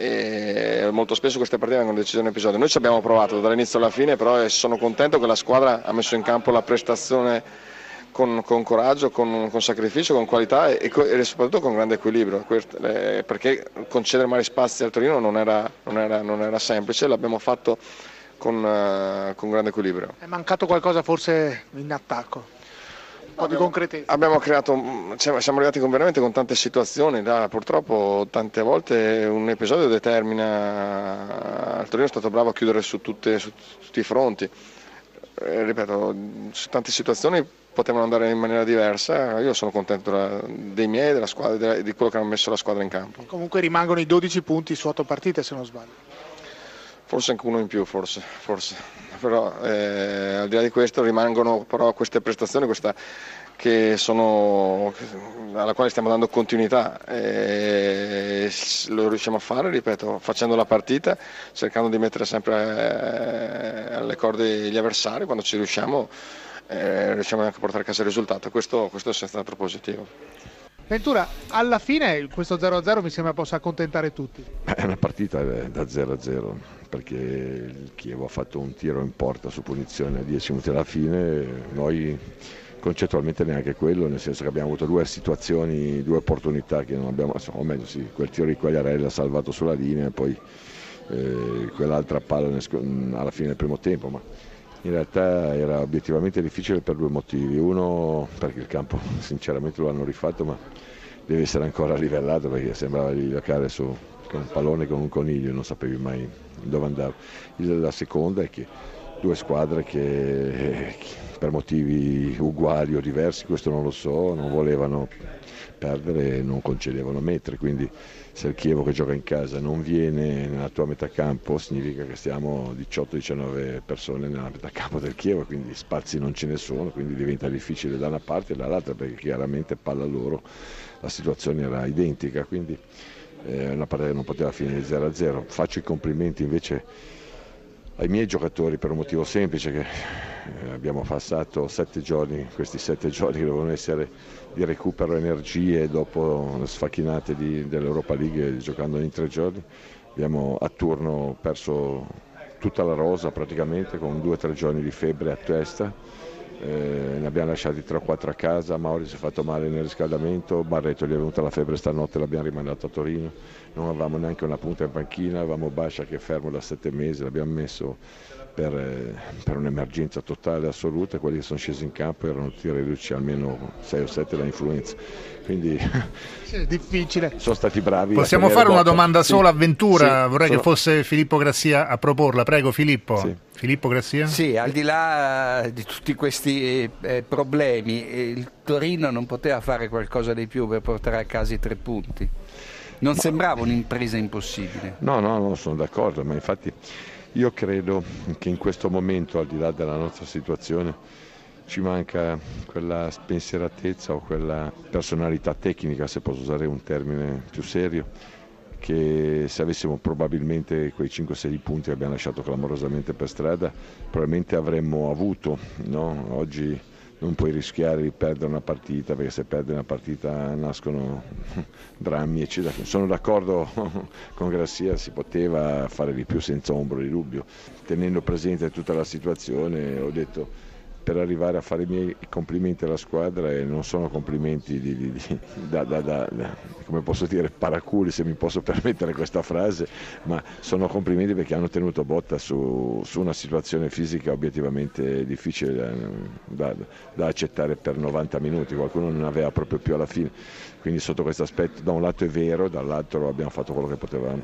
e molto spesso queste partite vengono decise in episodio. Noi ci abbiamo provato dall'inizio alla fine, però sono contento che la squadra ha messo in campo la prestazione con, con coraggio, con, con, sacrificio, con qualità e, e, soprattutto con grande equilibrio, eh, perché concedere mari spazi al Torino non era, non era, non era semplice, l'abbiamo fatto con, uh, con grande equilibrio. È mancato qualcosa forse in attacco? Po' di concretezza. Abbiamo creato, siamo arrivati con, veramente con tante situazioni, da, purtroppo tante volte un episodio determina, il Torino è stato bravo a chiudere su, tutte, su tutti i fronti, eh, ripeto, su tante situazioni potevano andare in maniera diversa, io sono contento dei miei, della squadra, di quello che hanno messo la squadra in campo. Comunque rimangono i 12 punti su 8 partite se non sbaglio. Forse anche uno in più, forse, forse. però eh, al di là di questo rimangono però queste prestazioni questa, sono, alla quale stiamo dando continuità e lo riusciamo a fare, ripeto, facendo la partita, cercando di mettere sempre eh, alle corde gli avversari, quando ci riusciamo eh, riusciamo anche a portare a casa il risultato, questo, questo è stato positivo. Ventura, alla fine questo 0-0 mi sembra possa accontentare tutti. È una partita da 0-0 perché il Chievo ha fatto un tiro in porta su punizione a 10 minuti alla fine, noi concettualmente neanche quello, nel senso che abbiamo avuto due situazioni, due opportunità che non abbiamo, o meglio sì, quel tiro di Quagliarella salvato sulla linea e poi eh, quell'altra palla alla fine del primo tempo, ma in realtà era obiettivamente difficile per due motivi. Uno perché il campo sinceramente lo hanno rifatto ma deve essere ancora livellato perché sembrava di giocare su con un pallone con un coniglio, non sapevi mai dove andare. La seconda è che due squadre che per motivi uguali o diversi, questo non lo so, non volevano perdere e non concedevano mettere, quindi se il Chievo che gioca in casa non viene nella tua metà campo significa che stiamo 18-19 persone nella metà campo del Chievo, quindi spazi non ce ne sono, quindi diventa difficile da una parte e dall'altra perché chiaramente palla loro la situazione era identica, quindi eh, una partita non poteva finire 0-0. Faccio i complimenti invece ai miei giocatori per un motivo semplice che abbiamo passato sette giorni, questi sette giorni che devono essere di recupero energie dopo le sfacchinate di, dell'Europa League giocando in tre giorni. Abbiamo a turno perso tutta la rosa praticamente con due o tre giorni di febbre a testa. Eh, ne abbiamo lasciati 3 o 4 a casa, Mauri si è fatto male nel riscaldamento, Barreto gli è venuta la febbre stanotte, l'abbiamo rimandato a Torino, non avevamo neanche una punta in panchina, avevamo Bascia che è fermo da 7 mesi, l'abbiamo messo per, eh, per, un'emergenza totale assoluta, quelli che sono scesi in campo erano tutti reduci almeno 6 o 7 da influenza. Quindi sì, difficile. sono stati bravi. Possiamo fare botta. una domanda sola a Ventura? Sì, Vorrei sono... che fosse Filippo Grassia a proporla. Prego Filippo. Sì. Filippo Grassia? Sì, al di là di tutti questi eh, problemi, il Torino non poteva fare qualcosa di più per portare a casa i tre punti. Non ma... sembrava un'impresa impossibile. No, no, no, sono d'accordo, ma infatti io credo che in questo momento, al di là della nostra situazione, ci manca quella spensieratezza o quella personalità tecnica, se posso usare un termine più serio, che se avessimo probabilmente quei 5-6 punti che abbiamo lasciato clamorosamente per strada, probabilmente avremmo avuto. No? Oggi non puoi rischiare di perdere una partita perché se perdi una partita nascono drammi eccetera. Sono d'accordo con Grassia, si poteva fare di più senza ombro di dubbio. Tenendo presente tutta la situazione ho detto per arrivare a fare i miei complimenti alla squadra e non sono complimenti di, di, di, da, da, da, come posso dire, paraculi se mi posso permettere questa frase, ma sono complimenti perché hanno tenuto botta su, su una situazione fisica obiettivamente difficile da, da, accettare per 90 minuti, qualcuno non aveva proprio più alla fine, quindi sotto questo aspetto da un lato è vero, dall'altro abbiamo fatto quello che potevamo.